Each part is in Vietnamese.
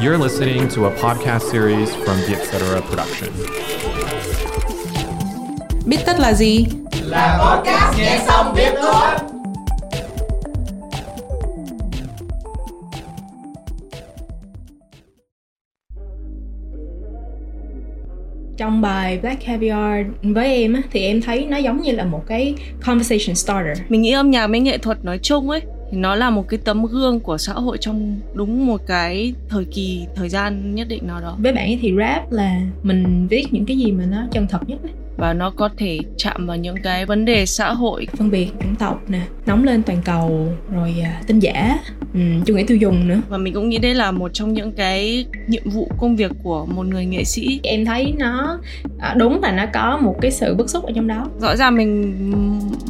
You're listening to a podcast series from the Etc. production. Biết tất là gì? Là podcast nghe xong biết thôi. Trong bài Black Caviar với em thì em thấy nó giống như là một cái conversation starter. mình nghĩ âm nhạc với nghệ thuật nói chung ấy thì nó là một cái tấm gương của xã hội trong đúng một cái thời kỳ, thời gian nhất định nào đó Với bạn ấy thì rap là mình viết những cái gì mà nó chân thật nhất ấy và nó có thể chạm vào những cái vấn đề xã hội Phân biệt chủng tộc nè, nóng lên toàn cầu, rồi à, tin giả, um, chủ nghĩa tiêu dùng nữa. và mình cũng nghĩ đây là một trong những cái nhiệm vụ công việc của một người nghệ sĩ Em thấy nó à, đúng là nó có một cái sự bức xúc ở trong đó. rõ ràng mình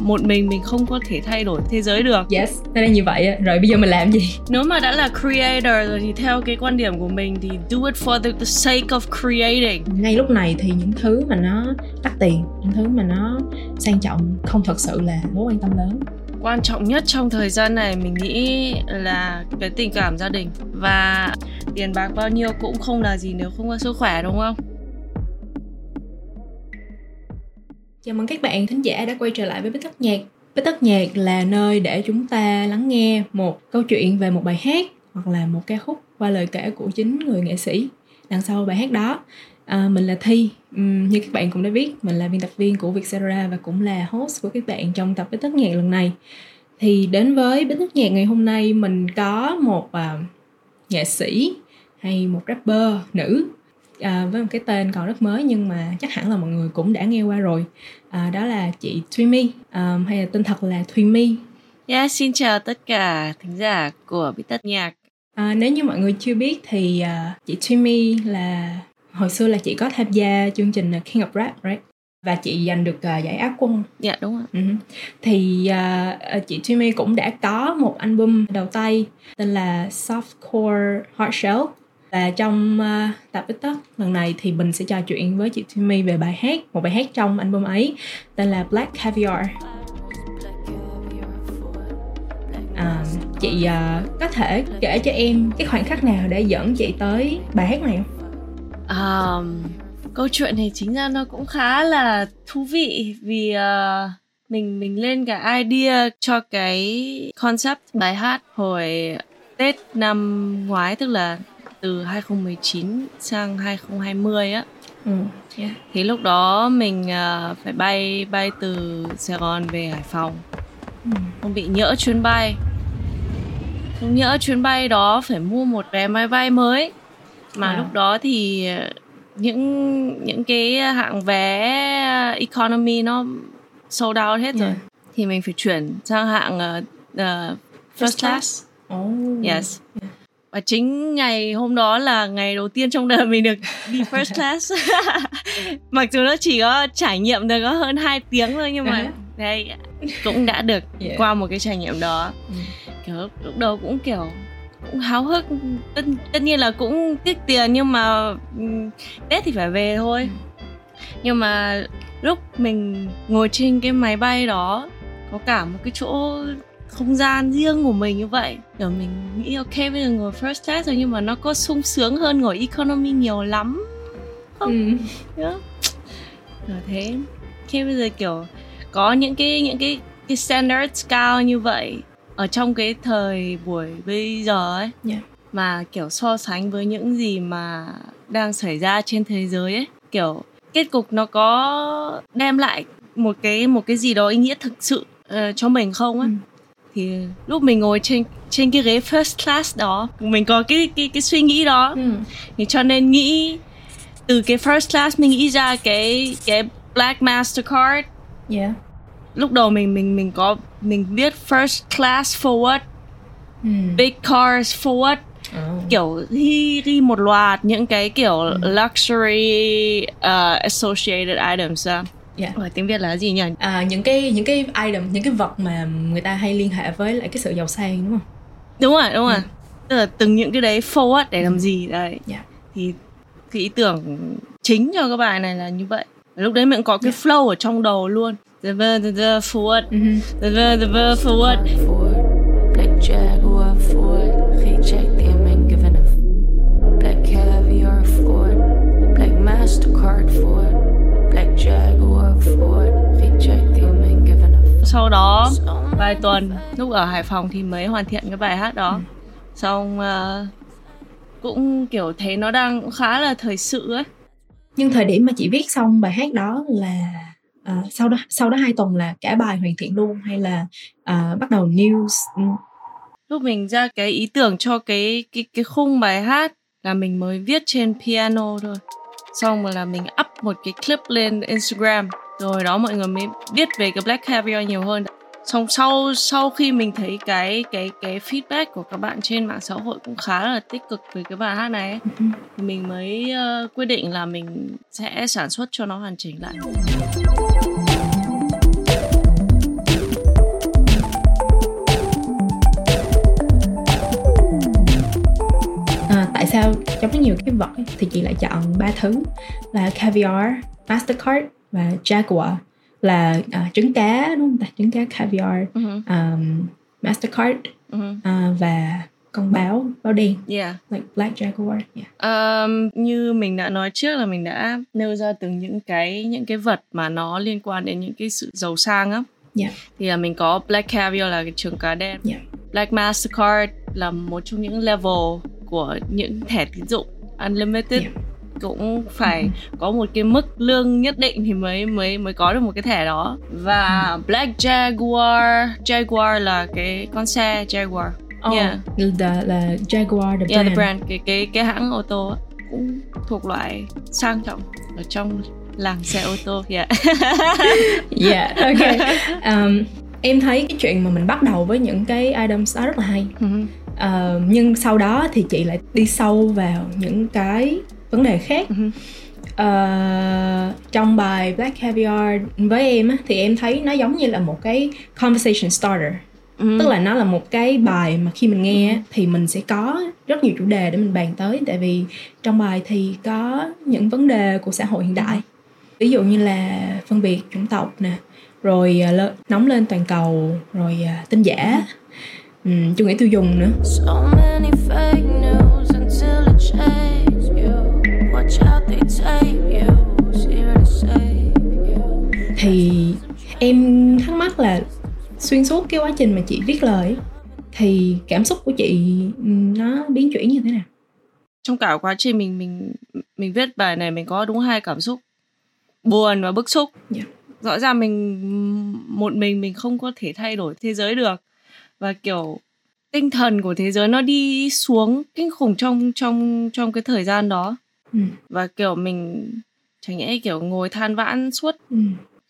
một mình mình không có thể thay đổi thế giới được Yes, nó là như vậy. Rồi bây giờ mình làm gì? nếu mà đã là creator rồi thì theo cái quan điểm của mình thì do it for the, the sake of creating ngay lúc này thì những thứ mà nó đắt tiền những thứ mà nó sang trọng không thật sự là mối quan tâm lớn. Quan trọng nhất trong thời gian này mình nghĩ là cái tình cảm gia đình và tiền bạc bao nhiêu cũng không là gì nếu không có sức khỏe đúng không? Chào mừng các bạn thính giả đã quay trở lại với bích tất nhạc. Bích tất nhạc là nơi để chúng ta lắng nghe một câu chuyện về một bài hát hoặc là một ca khúc qua lời kể của chính người nghệ sĩ đằng sau bài hát đó. À, mình là thi Như các bạn cũng đã biết mình là biên tập viên của Vietcetera và cũng là host của các bạn trong tập bích tất nhạc lần này. Thì đến với bích tất nhạc ngày hôm nay mình có một à, nghệ sĩ hay một rapper nữ à, với một cái tên còn rất mới nhưng mà chắc hẳn là mọi người cũng đã nghe qua rồi. À, đó là chị Thùy à, hay là tên thật là Thùy My. Yeah, xin chào tất cả thính giả của Bí Tất Nhạc. À, nếu như mọi người chưa biết thì à, chị Thùy My là hồi xưa là chị có tham gia chương trình King of Rap right? Và chị giành được à, giải Á quân. Dạ đúng rồi. Ừ. thì à, chị Thùy cũng đã có một album đầu tay tên là Softcore Hard Shell. Và trong uh, tập ít tất lần này thì mình sẽ trò chuyện với chị Thùy về bài hát một bài hát trong album ấy tên là Black Caviar. À, chị à, có thể kể cho em cái khoảnh khắc nào để dẫn chị tới bài hát này không? Um, câu chuyện này chính ra nó cũng khá là thú vị vì uh, mình mình lên cái idea cho cái concept bài hát hồi Tết năm ngoái tức là từ 2019 sang 2020 á Ừ. Yeah. thì lúc đó mình uh, phải bay bay từ Sài Gòn về Hải Phòng Ừ. không bị nhỡ chuyến bay không nhỡ chuyến bay đó phải mua một vé máy bay mới mà À. lúc đó thì ờ, những những cái hạng vé economy nó sold out hết rồi Yeah. thì mình phải chuyển sang hạng ờ, first class Oh. yes và chính ngày hôm đó là ngày đầu tiên trong đời mình được đi first class mặc dù nó chỉ có trải nghiệm được có hơn 2 tiếng thôi nhưng mà À. đây cũng đã được Yeah. qua một cái trải nghiệm đó Ừ. kiểu lúc đầu cũng kiểu cũng háo hức. Tất, tất nhiên là cũng tiếc tiền nhưng mà ừm, tết thì phải về thôi. Nhưng mà lúc mình ngồi trên cái máy bay đó có cả một cái chỗ không gian riêng của mình như vậy. Kiểu mình nghĩ ok bây giờ ngồi first class rồi nhưng mà nó có sung sướng hơn ngồi economy nhiều lắm Ừ. nữa rồi thế. Khi bây giờ kiểu có những cái những cái cái standards cao như vậy ở trong cái thời buổi bây giờ ấy Yeah. mà kiểu so sánh với những gì mà đang xảy ra trên thế giới ấy kiểu kết cục nó có đem lại một cái một cái gì đó ý nghĩa thực sự ờ, cho mình không á Ừ. thì lúc mình ngồi trên trên cái ghế first class đó mình có cái cái cái suy nghĩ đó Ừ. thì cho nên nghĩ từ cái first class mình nghĩ ra cái cái black mastercard Yeah. lúc đầu mình mình mình có mình viết first class forward Ừ. big cars forward Oh. kiểu ghi ghi một loạt những cái kiểu luxury uh, associated items ra Yeah. Ở tiếng Việt là gì nhỉ? à, những cái những cái item những cái vật mà người ta hay liên hệ với lại cái sự giàu sang đúng không Đúng rồi, đúng rồi. Tức là từng những cái đấy forward để làm gì đây. Yeah. Thì cái ý tưởng chính cho cái bài này là như vậy. Lúc đấy mình có cái flow ở trong đầu luôn. The bird, the bird Ford, mm-hmm. the bird, the bird Ford. Black Jaguar Ford, reject them and giving a Black Caviar Ford, Black Mastercard Ford, Black Jaguar Ford, reject them and giving a Sau đó vài tuần lúc ở Hải Phòng thì mới hoàn thiện cái bài hát đó. Ừ. Xong uh, cũng kiểu thấy nó đang khá là thời sự ấy. Nhưng thời điểm mà chị viết xong bài hát đó là Ờ, sau đó sau đó hai tuần là cả bài hoàn thiện luôn hay là uh, bắt đầu news? Ừ. Lúc mình ra cái ý tưởng cho cái cái cái khung bài hát là mình mới viết trên piano thôi. Xong rồi là mình up một cái clip lên Instagram. Rồi đó mọi người mới biết về cái Black Caviar nhiều hơn xong sau sau khi mình thấy cái cái cái feedback của các bạn trên mạng xã hội cũng khá là tích cực về cái bài hát này ừ. thì mình mới uh, quyết định là mình sẽ sản xuất cho nó hoàn chỉnh lại à, tại sao trong rất nhiều cái vật thì chị lại chọn ba thứ là caviar mastercard và jaguar là uh, trứng cá đúng không ta trứng cá caviar uh-huh. um, mastercard uh-huh. uh, và con báo báo đen yeah. like black jaguar yeah. um, như mình đã nói trước là mình đã nêu ra từng những cái những cái vật mà nó liên quan đến những cái sự giàu sang á yeah. thì là mình có black caviar là cái trứng cá đen yeah. black mastercard là một trong những level của những thẻ tín dụng unlimited yeah cũng phải có một cái mức lương nhất định thì mới mới mới có được một cái thẻ đó. Và Black Jaguar Jaguar là cái con xe Jaguar. Oh, yeah. là, là Jaguar the yeah, brand. the brand. cái cái cái hãng ô tô cũng thuộc loại sang trọng ở trong làng xe ô tô yeah. Yeah okay um, em thấy cái chuyện mà mình bắt đầu với những cái items đó rất là hay. Uh, nhưng sau đó thì chị lại đi sâu vào những cái vấn đề khác. Uh-huh. uh, trong bài Black Caviar với em á, thì em thấy nó giống như là một cái conversation starter. Uh-huh. tức là nó là một cái bài mà khi mình nghe uh-huh. thì mình sẽ có rất nhiều chủ đề để mình bàn tới. Tại vì trong bài thì có những vấn đề của xã hội hiện đại. Ví dụ như là phân biệt chủng tộc nè rồi uh, nóng lên toàn cầu rồi uh, tin giả. Um, chủ nghĩa tiêu dùng nữa. So many em thắc mắc là xuyên suốt cái quá trình mà chị viết lời thì cảm xúc của chị nó biến chuyển như thế nào trong cả quá trình mình mình mình viết bài này mình có đúng hai cảm xúc buồn và bức xúc yeah. Dạ. rõ ràng mình một mình mình không có thể thay đổi thế giới được và kiểu tinh thần của thế giới nó đi xuống kinh khủng trong trong trong cái thời gian đó ừ. và kiểu mình chẳng nhẽ kiểu ngồi than vãn suốt ừ.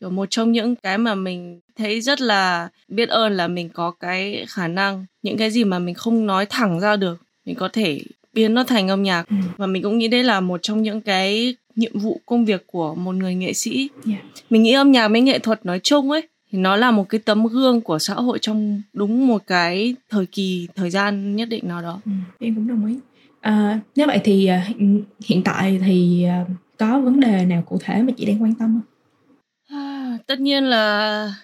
Kiểu một trong những cái mà mình thấy rất là biết ơn là mình có cái khả năng những cái gì mà mình không nói thẳng ra được mình có thể biến nó thành âm nhạc. Ừ. và mình cũng nghĩ đây là một trong những cái nhiệm vụ công việc của một người nghệ sĩ. Yeah. mình nghĩ âm nhạc với nghệ thuật nói chung ấy thì nó là một cái tấm gương của xã hội trong đúng một cái thời kỳ thời gian nhất định nào đó. Ừ, em cũng đồng ý. À, nếu vậy thì à, hiện tại thì à, có vấn đề nào cụ thể mà chị đang quan tâm không tất nhiên là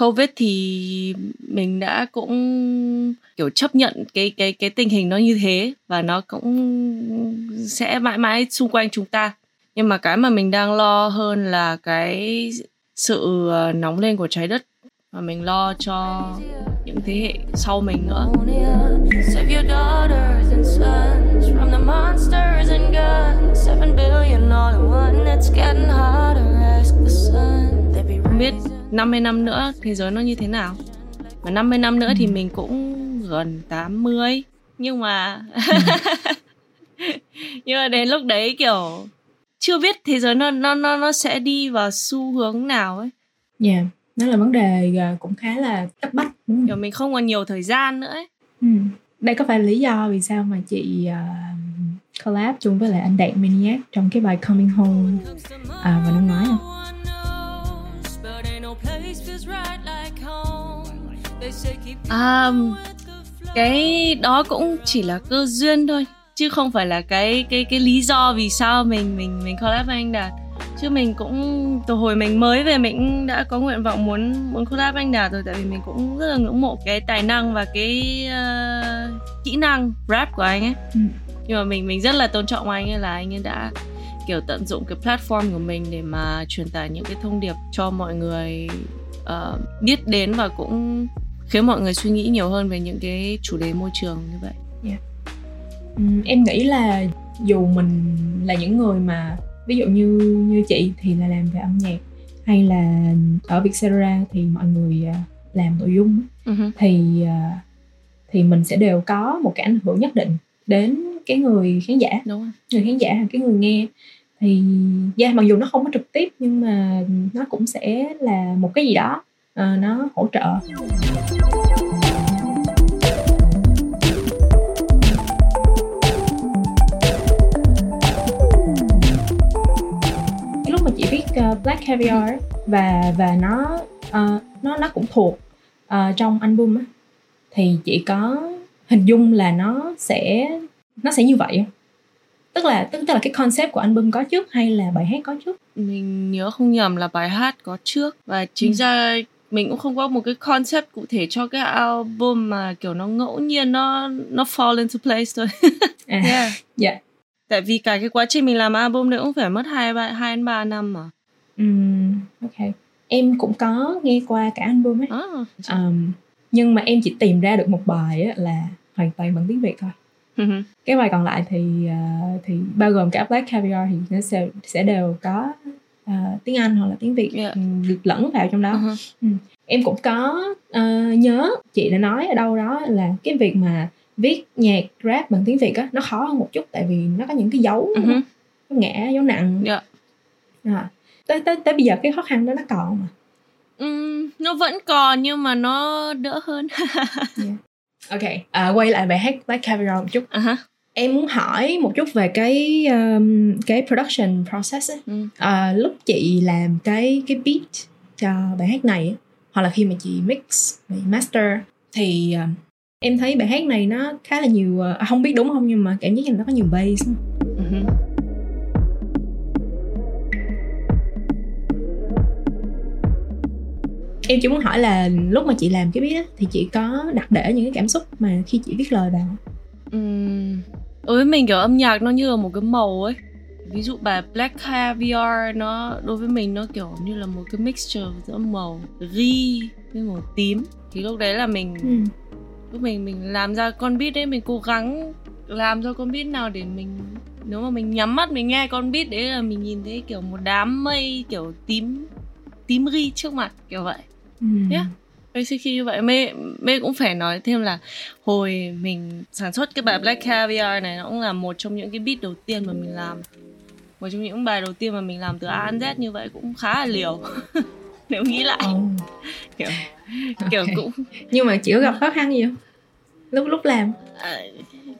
covid thì mình đã cũng, kiểu, chấp nhận cái cái cái tình hình nó như thế và nó cũng sẽ mãi mãi xung quanh chúng ta. Nhưng mà cái mà mình đang lo hơn là cái sự ờ, nóng lên của trái đất và mình lo cho những thế hệ sau mình nữa. Save biết 50 năm nữa thế giới nó như thế nào. Và 50 năm nữa thì mình cũng gần 80 nhưng mà nhưng mà đến lúc đấy kiểu chưa biết thế giới nó nó nó nó sẽ đi vào xu hướng nào ấy. Yeah, nó là vấn đề à, cũng khá là cấp bách đúng không? Kiểu mình không còn nhiều thời gian nữa ấy. Ừ. Đây có phải là lý do vì sao mà chị uh, collab chung với lại anh Đạt Maniac trong cái bài Coming Home à, vào năm ngoái không? À, cái đó cũng chỉ là cơ duyên thôi chứ không phải là cái cái cái lý do vì sao mình mình mình collab với anh Đạt. Chứ mình cũng từ hồi mình mới về mình đã có nguyện vọng muốn muốn collab với anh Đạt rồi tại vì mình cũng rất là ngưỡng mộ cái tài năng và cái uh, kỹ năng rap của anh ấy. Ừ. nhưng mà mình mình rất là tôn trọng anh ấy là anh ấy đã kiểu tận dụng cái platform của mình để mà truyền tải những cái thông điệp cho mọi người uh, biết đến và cũng khiến mọi người suy nghĩ nhiều hơn về những cái chủ đề môi trường như vậy. Ừm, em nghĩ là dù mình là những người mà ví dụ như như chị thì là làm về âm nhạc hay là ở Vietcetera thì mọi người à, làm nội dung uh-huh. thì à, thì mình sẽ đều có một cái ảnh hưởng nhất định đến cái người khán giả. Đúng rồi. Người khán giả hay cái người nghe thì yeah, mặc dù nó không có trực tiếp nhưng mà nó cũng sẽ là một cái gì đó uh, nó hỗ trợ cái lúc mà chị viết uh, Black Caviar và và nó uh, nó nó cũng thuộc uh, trong album á thì chị có hình dung là nó sẽ nó sẽ như vậy không? Tức là tức, tức là cái concept của album có trước hay là bài hát có trước? Mình nhớ không nhầm là bài hát có trước. Và chính Ừ. ra mình cũng không có một cái concept cụ thể cho cái album mà kiểu nó ngẫu nhiên nó nó fall into place thôi. À yeah. dạ. Tại vì cả cái quá trình mình làm album đấy cũng phải mất hai ba hai đến ba năm mà. Ừm, ok. Em cũng có nghe qua cả album ấy. À. Ờm, nhưng mà em chỉ tìm ra được một bài á, là hoàn toàn bằng tiếng việt thôi Mhm. cái bài còn lại thì ờ, thì bao gồm cả Black Caviar thì nó sẽ sẽ đều có ờ, tiếng Anh hoặc là tiếng Việt Yeah. ừm, được lẫn vào trong đó Mhm. em cũng có ờ, nhớ chị đã nói ở đâu đó là cái việc mà viết nhạc rap bằng tiếng Việt á nó khó hơn một chút tại vì nó có những cái dấu dấu ngã dấu nặng Yeah. à, tới tới tới bây giờ cái khó khăn đó nó còn mà Ừm, nó vẫn còn nhưng mà nó đỡ hơn ok à, quay lại bài hát Black Caviar một chút ha. em muốn hỏi một chút về cái um, cái production process á. Ừ. À, lúc chị làm cái cái beat cho bài hát này hoặc là khi mà chị mix và master thì um, em thấy bài hát này nó khá là nhiều uh, không biết đúng không nhưng mà cảm giác như là nó có nhiều bass em chỉ muốn hỏi là lúc mà chị làm cái beat á, thì chị có đặt để những cái cảm xúc mà khi chị viết lời vào Ừm, đối với mình kiểu âm nhạc nó như là một cái màu ấy ví dụ bài Black Caviar nó đối với mình nó kiểu như là một cái mixture giữa màu ghi với màu tím thì lúc đấy là mình ừ. lúc mình mình làm ra con beat đấy mình cố gắng làm ra con beat nào để mình nếu mà mình nhắm mắt mình nghe con beat đấy là mình nhìn thấy kiểu một đám mây kiểu tím tím ghi trước mặt kiểu vậy. Yeah. Basically như vậy. Mê, Mê cũng phải nói thêm là Hồi mình sản xuất cái bài Black Caviar này Nó cũng là một trong những cái beat đầu tiên mà mình làm. Một trong những bài đầu tiên mà mình làm từ A đến Z như vậy cũng khá là liều. Nếu nghĩ lại. Ồ. kiểu, kiểu Ok. cũng nhưng mà chị có gặp khó khăn gì không? Lúc lúc làm. À,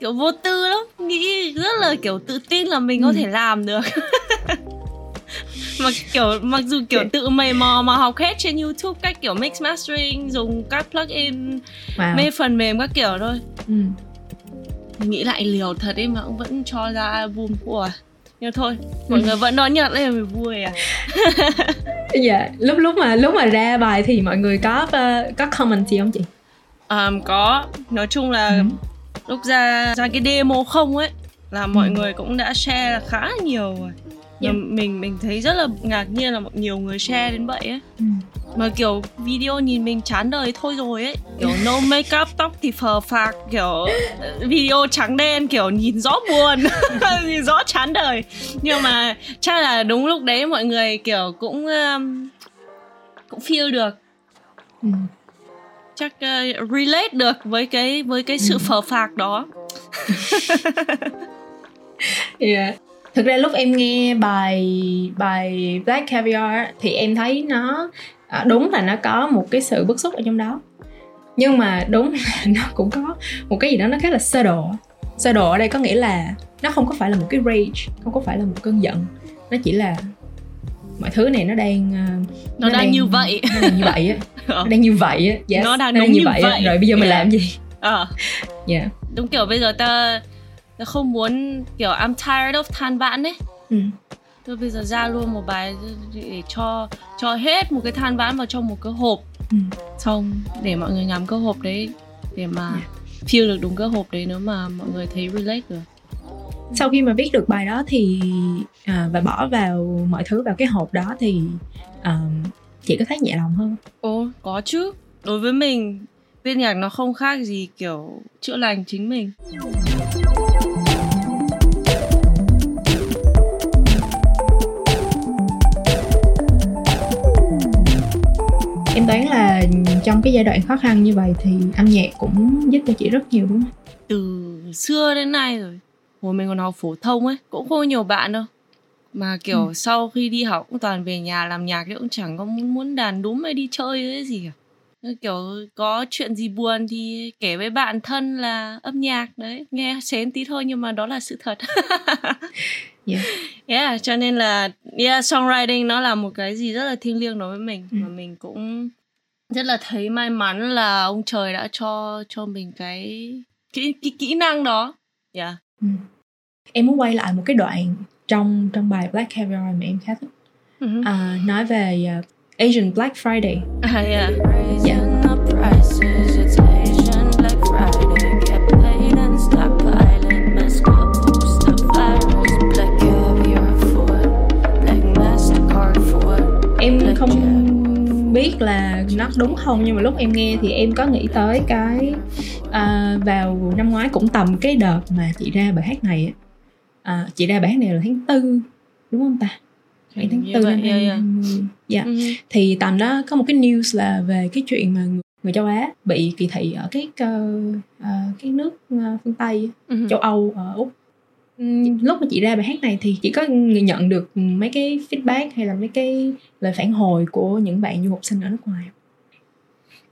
kiểu vô tư lắm. Nghĩ rất là kiểu tự tin là mình có Ừ. thể làm được mà kiểu mặc dù kiểu tự mày mò mà học hết trên YouTube cách kiểu mix mastering dùng các plugin wow. mê phần mềm các kiểu thôi ừ. nghĩ lại liều thật ấy mà cũng vẫn cho ra album của nhưng thôi mọi người vẫn đón nhận đây là mình vui à dạ lúc lúc mà lúc mà ra bài thì mọi người có ờ, có comment gì không chị um, có nói chung là Ừ. lúc ra ra cái demo không ấy là mọi Ừ. người cũng đã share là khá nhiều rồi Yeah. mình mình thấy rất là ngạc nhiên là nhiều người share đến vậy ấy ừ. mà kiểu video nhìn mình chán đời thôi rồi ấy kiểu no makeup tóc thì phờ phạc kiểu video trắng đen kiểu nhìn rõ buồn nhìn rõ chán đời nhưng mà chắc là đúng lúc đấy mọi người kiểu cũng um, cũng feel được Ừ. chắc uh, relate được với cái với cái sự phờ phạc đó Yeah. Thực ra lúc em nghe bài bài Black Caviar thì em thấy nó à, đúng là nó có một cái sự bức xúc ở trong đó. Nhưng mà đúng là nó cũng có một cái gì đó nó khá là sơ đồ. Sơ đồ ở đây có nghĩa là nó không có phải là một cái rage, không có phải là một cơn giận. Nó chỉ là mọi thứ này nó đang à, nó, đang, như vậy nó đang như vậy á Ờ. nó đang như vậy á yes, Nó đang đúng như á. vậy. rồi bây giờ mình Yeah. làm gì Ờ. yeah. đúng kiểu bây giờ ta ta không muốn kiểu I'm tired of than vãn ấy ừ. Thôi bây giờ ra luôn một bài để cho cho hết một cái than vãn vào trong một cái hộp Ừ. xong để mọi người ngắm cái hộp đấy để mà Yeah. feel được đúng cái hộp đấy nếu mà mọi người thấy relate được sau khi mà viết được bài đó thì à, và bỏ vào mọi thứ vào cái hộp đó thì à, chị có thấy nhẹ lòng hơn Ồ, có chứ. Đối với mình viết nhạc nó không khác gì kiểu chữa lành chính mình em đoán là trong cái giai đoạn khó khăn như vậy thì âm nhạc cũng giúp cho chị rất nhiều đúng không? Từ xưa đến nay rồi hồi mình còn học phổ thông ấy cũng không nhiều bạn đâu. Mà kiểu ừ. sau khi đi học cũng toàn về nhà làm nhạc thì cũng chẳng có muốn muốn đàn đúng hay đi chơi cái gì cả. Kiểu có chuyện gì buồn thì kể với bạn thân là âm nhạc đấy nghe xén tí thôi nhưng mà đó là sự thật yeah. yeah cho nên là yeah songwriting nó là một cái gì rất là thiêng liêng đối với mình ừ. và mình cũng rất là thấy may mắn là ông trời đã cho cho mình cái kỹ kỹ, kỹ năng đó yeah ừ. em muốn quay lại một cái đoạn trong trong bài Black Caviar mà em khá thích uh-huh. à, nói về uh, Asian Black Friday à, yeah. Yeah. Không biết là nó đúng không nhưng mà lúc em nghe thì em có nghĩ tới cái à, vào năm ngoái cũng tầm cái đợt mà chị ra bài hát này à, chị ra bài hát này là tháng tư đúng không ta? Khoảng tháng tư năm hai dạ. Ừ. thì tầm đó có một cái news là về cái chuyện mà người, người châu Á bị kỳ thị ở cái uh, uh, cái nước uh, phương Tây uh-huh. châu Âu ở úc lúc mà chị ra bài hát này thì chị có nhận được mấy cái feedback hay là mấy cái lời phản hồi của những bạn du học sinh ở nước ngoài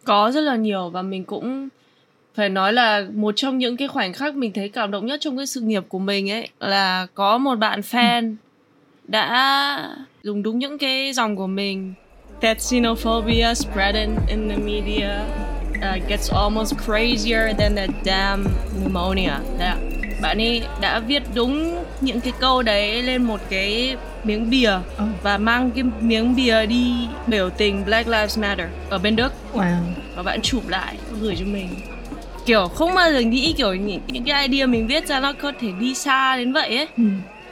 có rất là nhiều và mình cũng phải nói là một trong những cái khoảnh khắc mình thấy cảm động nhất trong cái sự nghiệp của mình ấy là có một bạn fan đã dùng đúng những cái dòng của mình. That xenophobia spreading in the media uh, gets almost crazier than the damn pneumonia. Đấy bạn ấy đã viết đúng những cái câu đấy lên một cái miếng bìa oh. và mang cái miếng bìa đi biểu tình Black Lives Matter ở bên Đức. Wow. Và bạn chụp lại gửi cho mình. Kiểu không bao giờ nghĩ kiểu những, những cái idea mình viết ra nó có thể đi xa đến vậy ấy. Ừ.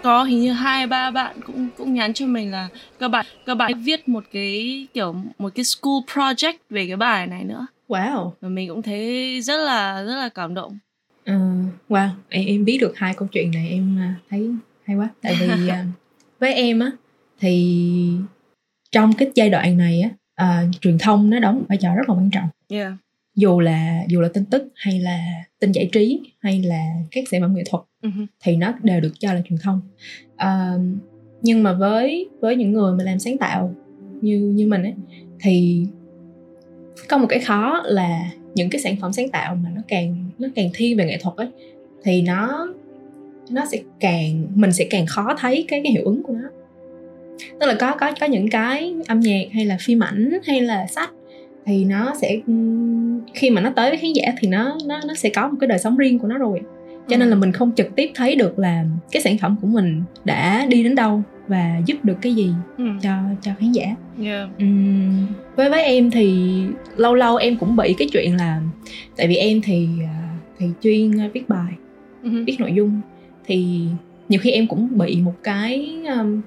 Có hình như hai ba bạn cũng cũng nhắn cho mình là các bạn các bạn viết một cái kiểu một cái school project về cái bài này nữa. Wow. Và mình cũng thấy rất là rất là cảm động. Uh, wow, em, em biết được hai câu chuyện này em à, thấy hay quá. Tại vì uh, với em á thì trong cái giai đoạn này á uh, truyền thông nó đóng một vai trò rất là quan trọng. Yeah. Dù là dù là tin tức hay là tin giải trí hay là các sản phẩm nghệ thuật uh-huh. thì nó đều được cho là truyền thông. Uh, nhưng mà với với những người mà làm sáng tạo như như mình ấy thì có một cái khó là những cái sản phẩm sáng tạo mà nó càng nó càng thiên về nghệ thuật ấy thì nó nó sẽ càng mình sẽ càng khó thấy cái cái hiệu ứng của nó tức là có có có những cái âm nhạc hay là phim ảnh hay là sách thì nó sẽ khi mà nó tới với khán giả thì nó nó nó sẽ có một cái đời sống riêng của nó rồi cho nên là ừ. mình không trực tiếp thấy được là cái sản phẩm của mình đã đi đến đâu và giúp được cái gì ừ. cho cho khán giả yeah. uhm, với với em thì lâu lâu em cũng bị cái chuyện là tại vì em thì à, thì chuyên viết bài uh-huh. viết nội dung thì nhiều khi em cũng bị một cái um,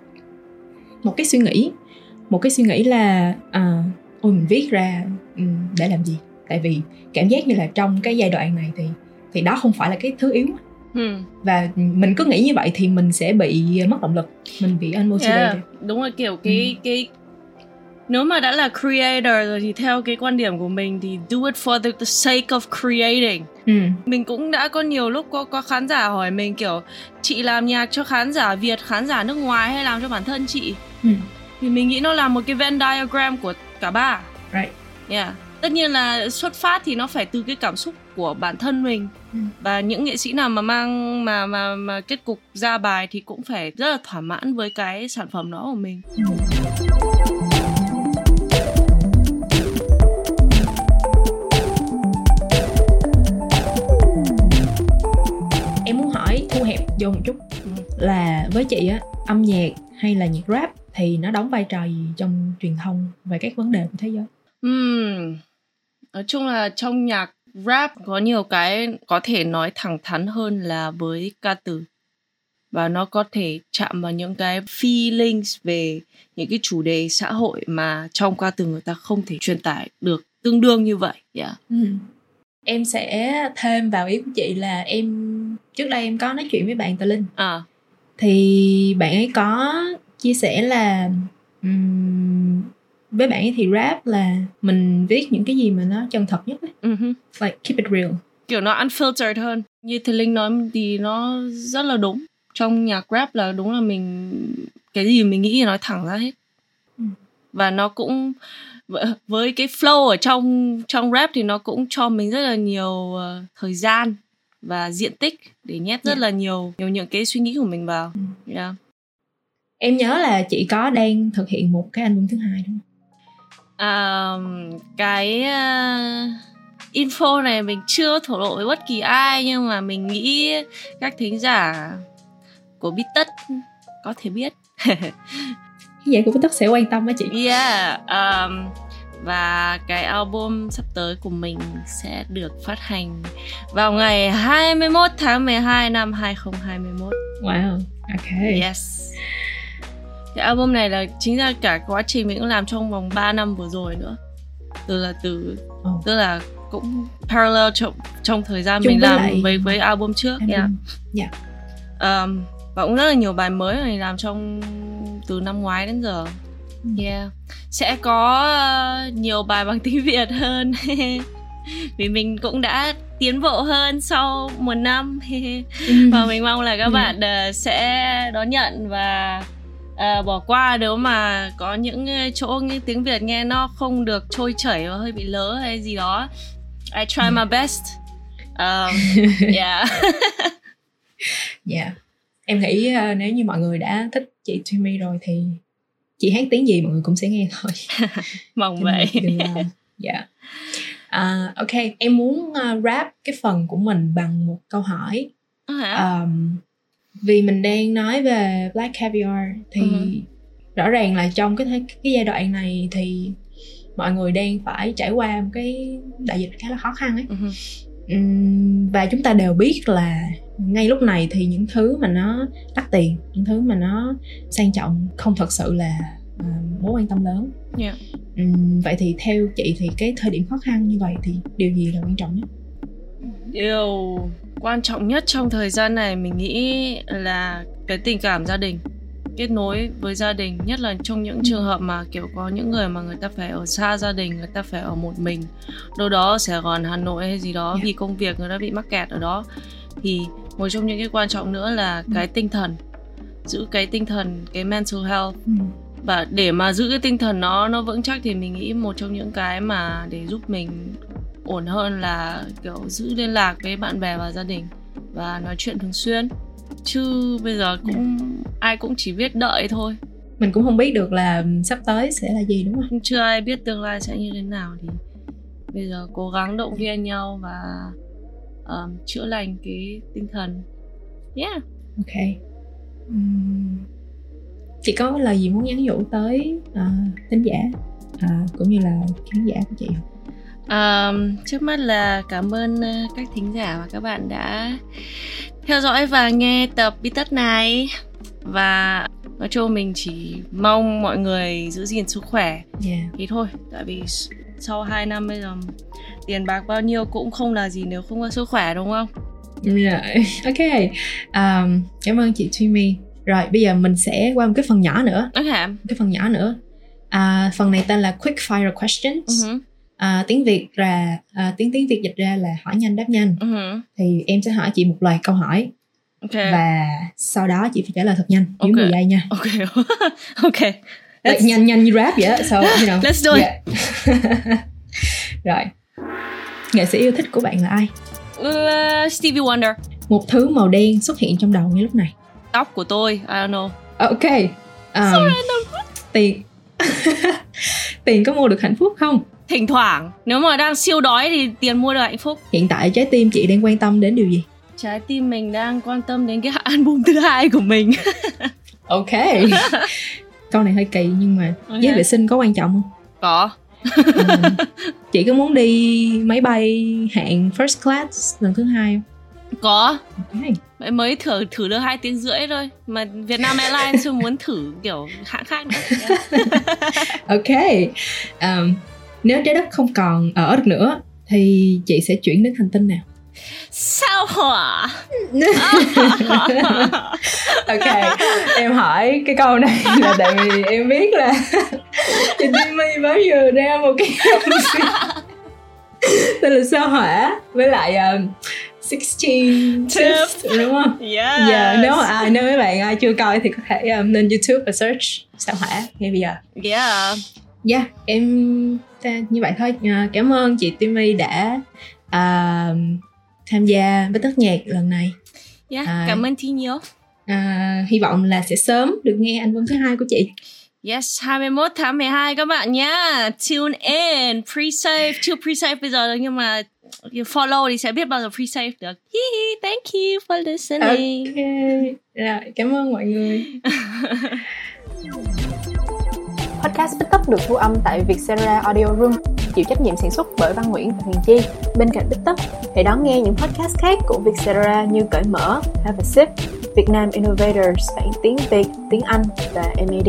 một cái suy nghĩ một cái suy nghĩ là à, ôi mình viết ra um, để làm gì tại vì cảm giác như là trong cái giai đoạn này thì thì đó không phải là cái thứ yếu Ừ. và mình cứ nghĩ như vậy thì mình sẽ bị mất động lực mình bị unmotivated yeah, đúng rồi kiểu cái ừ. cái nếu mà đã là creator rồi thì theo cái quan điểm của mình thì do it for the, the sake of creating ừ. mình cũng đã có nhiều lúc có có khán giả hỏi mình kiểu chị làm nhạc cho khán giả việt khán giả nước ngoài hay làm cho bản thân chị ừ. thì mình nghĩ nó là một cái Venn diagram của cả ba right yeah tất nhiên là xuất phát thì nó phải từ cái cảm xúc của bản thân mình ừ. và những nghệ sĩ nào mà mang mà mà mà kết cục ra bài thì cũng phải rất là thỏa mãn với cái sản phẩm đó của mình ừ. Vô một chút là với chị á âm nhạc hay là nhạc rap thì nó đóng vai trò gì trong truyền thông về các vấn đề của thế giới Uhm, nói chung là trong nhạc rap có nhiều cái có thể nói thẳng thắn hơn là với ca từ và nó có thể chạm vào những cái feelings về những cái chủ đề xã hội mà trong ca từ người ta không thể truyền tải được tương đương như vậy yeah. ừ. Em sẽ thêm vào ý của chị là em trước đây em có nói chuyện với bạn Tà Linh à thì bạn ấy có chia sẻ là um, với bạn ấy thì rap là mình viết những cái gì mà nó chân thật nhất ấy. uh-huh. like keep it real kiểu nó unfiltered hơn như thì linh nói thì nó rất là đúng trong nhạc rap là đúng là mình cái gì mình nghĩ thì nói thẳng ra hết Ừ. và nó cũng với cái flow ở trong trong rap thì nó cũng cho mình rất là nhiều ờ, thời gian và diện tích để nhét rất Yeah. là nhiều nhiều những cái suy nghĩ của mình vào yeah. em nhớ là chị có đang thực hiện một cái album thứ hai đúng không À, cái uh, info này mình chưa thổ lộ với bất kỳ ai nhưng mà mình nghĩ các thính giả của Bít Tất có thể biết. vậy cũng tất sẽ quan tâm á chị yeah, um, và cái album sắp tới của mình sẽ được phát hành vào ngày 21 tháng 12 năm 2021. wow ok Yes. Cái album này là chính ra cả quá trình mình cũng làm trong vòng 3 năm vừa rồi nữa. Từ là từ Ồ. tức là cũng parallel trong trong thời gian Chung mình làm lại với với album trước. Yeah. album. dạ Um, và cũng rất là nhiều bài mới mà mình làm trong từ năm ngoái đến giờ. Ừ. Yeah. Sẽ có uh, nhiều bài bằng tiếng Việt hơn. Vì mình cũng đã tiến bộ hơn sau một năm. Ừ. và mình mong là các Ừ. bạn ờ, sẽ đón nhận và ờ, bỏ qua nếu mà có những ờ, chỗ như tiếng Việt nghe nó không được trôi chảy và hơi bị lỡ hay gì đó I try my best um, yeah dạ em nghĩ uh, nếu như mọi người đã thích chị Timmy rồi thì chị hát tiếng gì mọi người cũng sẽ nghe thôi mong vậy dạ À, ok em muốn uh, rap cái phần của mình bằng một câu hỏi Ờ hả? um, vì mình đang nói về Black Caviar thì Ừ. rõ ràng là trong cái cái giai đoạn này thì mọi người đang phải trải qua một cái đại dịch khá là khó khăn ấy. Ừm, và chúng ta đều biết là ngay lúc này thì những thứ mà nó đắt tiền những thứ mà nó sang trọng không thật sự là à, mối quan tâm lớn. Yeah. Ừm, vậy thì theo chị thì cái thời điểm khó khăn như vậy thì điều gì là quan trọng nhất? Điều quan trọng nhất trong thời gian này mình nghĩ là cái tình cảm gia đình kết nối với gia đình nhất là trong những trường hợp mà kiểu có những người mà người ta phải ở xa gia đình người ta phải ở một mình đâu đó ở Sài Gòn Hà Nội hay gì đó Yeah. vì công việc người ta bị mắc kẹt ở đó. Thì một trong những cái quan trọng nữa là cái tinh thần giữ cái tinh thần cái mental health. Ừm, và để mà giữ cái tinh thần nó nó vững chắc thì mình nghĩ một trong những cái mà để giúp mình ổn hơn là kiểu giữ liên lạc với bạn bè và gia đình và nói chuyện thường xuyên. Chứ bây giờ cũng ai cũng chỉ biết đợi thôi. Mình cũng không biết được là sắp tới sẽ là gì đúng không? Chưa ai biết tương lai sẽ như thế nào thì bây giờ cố gắng động viên nhau và um, chữa lành cái tinh thần. Yeah. Ok. Ừm, chị có lời gì muốn nhắn nhủ tới uh, giả à, cũng như là khán giả của chị không? Um, trước mắt là cảm ơn uh, các thính giả và các bạn đã theo dõi và nghe tập bí tất này và nói chung mình chỉ mong mọi người giữ gìn sức khỏe yeah. thì thôi tại vì sau 2 năm bây giờ tiền bạc bao nhiêu cũng không là gì nếu không có sức khỏe đúng không Rồi, ok. Um, cảm ơn chị Timmy. Rồi, bây giờ mình sẽ qua một cái phần nhỏ nữa, ok một cái phần nhỏ nữa. À, phần này tên là Quick Fire Questions. uh-huh. À, tiếng Việt ra, à, tiếng tiếng Việt dịch ra là hỏi nhanh đáp nhanh. Uh-huh. Thì em sẽ hỏi chị một loạt câu hỏi ok và sau đó chị phải trả lời thật nhanh, dưới Ok. 10 giây nha. ok ok Like, Let's- nhanh nhanh như rap vậy á. So, you know. Let's do it. Yeah. Rồi. Nghệ sĩ yêu thích của bạn là ai? Uh, Stevie Wonder Một thứ màu đen xuất hiện trong đầu ngay lúc này. tóc của tôi I don't know Ok. Um, tiền tiền có mua được hạnh phúc không? thỉnh thoảng nếu mà đang siêu đói thì tiền mua được hạnh phúc Hiện tại trái tim chị đang quan tâm đến điều gì? Trái tim mình đang quan tâm đến cái album thứ hai của mình Ok. Câu này hơi kỳ nhưng mà Ok. giấy vệ sinh có quan trọng không? có Um, chị có muốn đi máy bay hạng first class lần thứ hai không? có Ok. Vậy mới thử thử được hai tiếng rưỡi thôi mà Vietnam Airlines chưa muốn thử kiểu hãng khác nữa Ok. Um, nếu trái đất không còn ở được nữa thì chị sẽ chuyển đến hành tinh nào sao hỏa ok em hỏi cái câu này là tại vì em biết là chị Timmy bao giờ ra một cái tên là sao hỏa với lại um, 16 tips đúng không? yes. Giờ nếu mà ai nếu mấy bạn ai chưa coi thì có thể um, lên YouTube và search sao hỏa ngay bây giờ. yeah Dạ, em ta, như vậy thôi. À, cảm ơn chị Timmy đã à, tham gia với tất nhạc lần này. yeah À. cảm ơn Thi nhiều À, hy vọng là sẽ sớm được nghe album thứ hai của chị. Yes, 21 tháng 12 các bạn nhá. Tune in, pre-save, chưa pre-save bây giờ rồi nhưng mà you follow thì sẽ biết bao giờ pre-save được. Hi hi, thank you for listening. Ok, rồi cảm ơn mọi người. Podcast Bích Tất được thu âm tại Vietcetera Audio Room, chịu trách nhiệm sản xuất bởi Văn Nguyễn và Huyền Chi. Bên cạnh Bích Tất, hãy đón nghe những podcast khác của Vietcetera như Cởi Mở, Have a Sip, Việt Nam Innovators, bản tiếng Việt, tiếng Anh và MAD.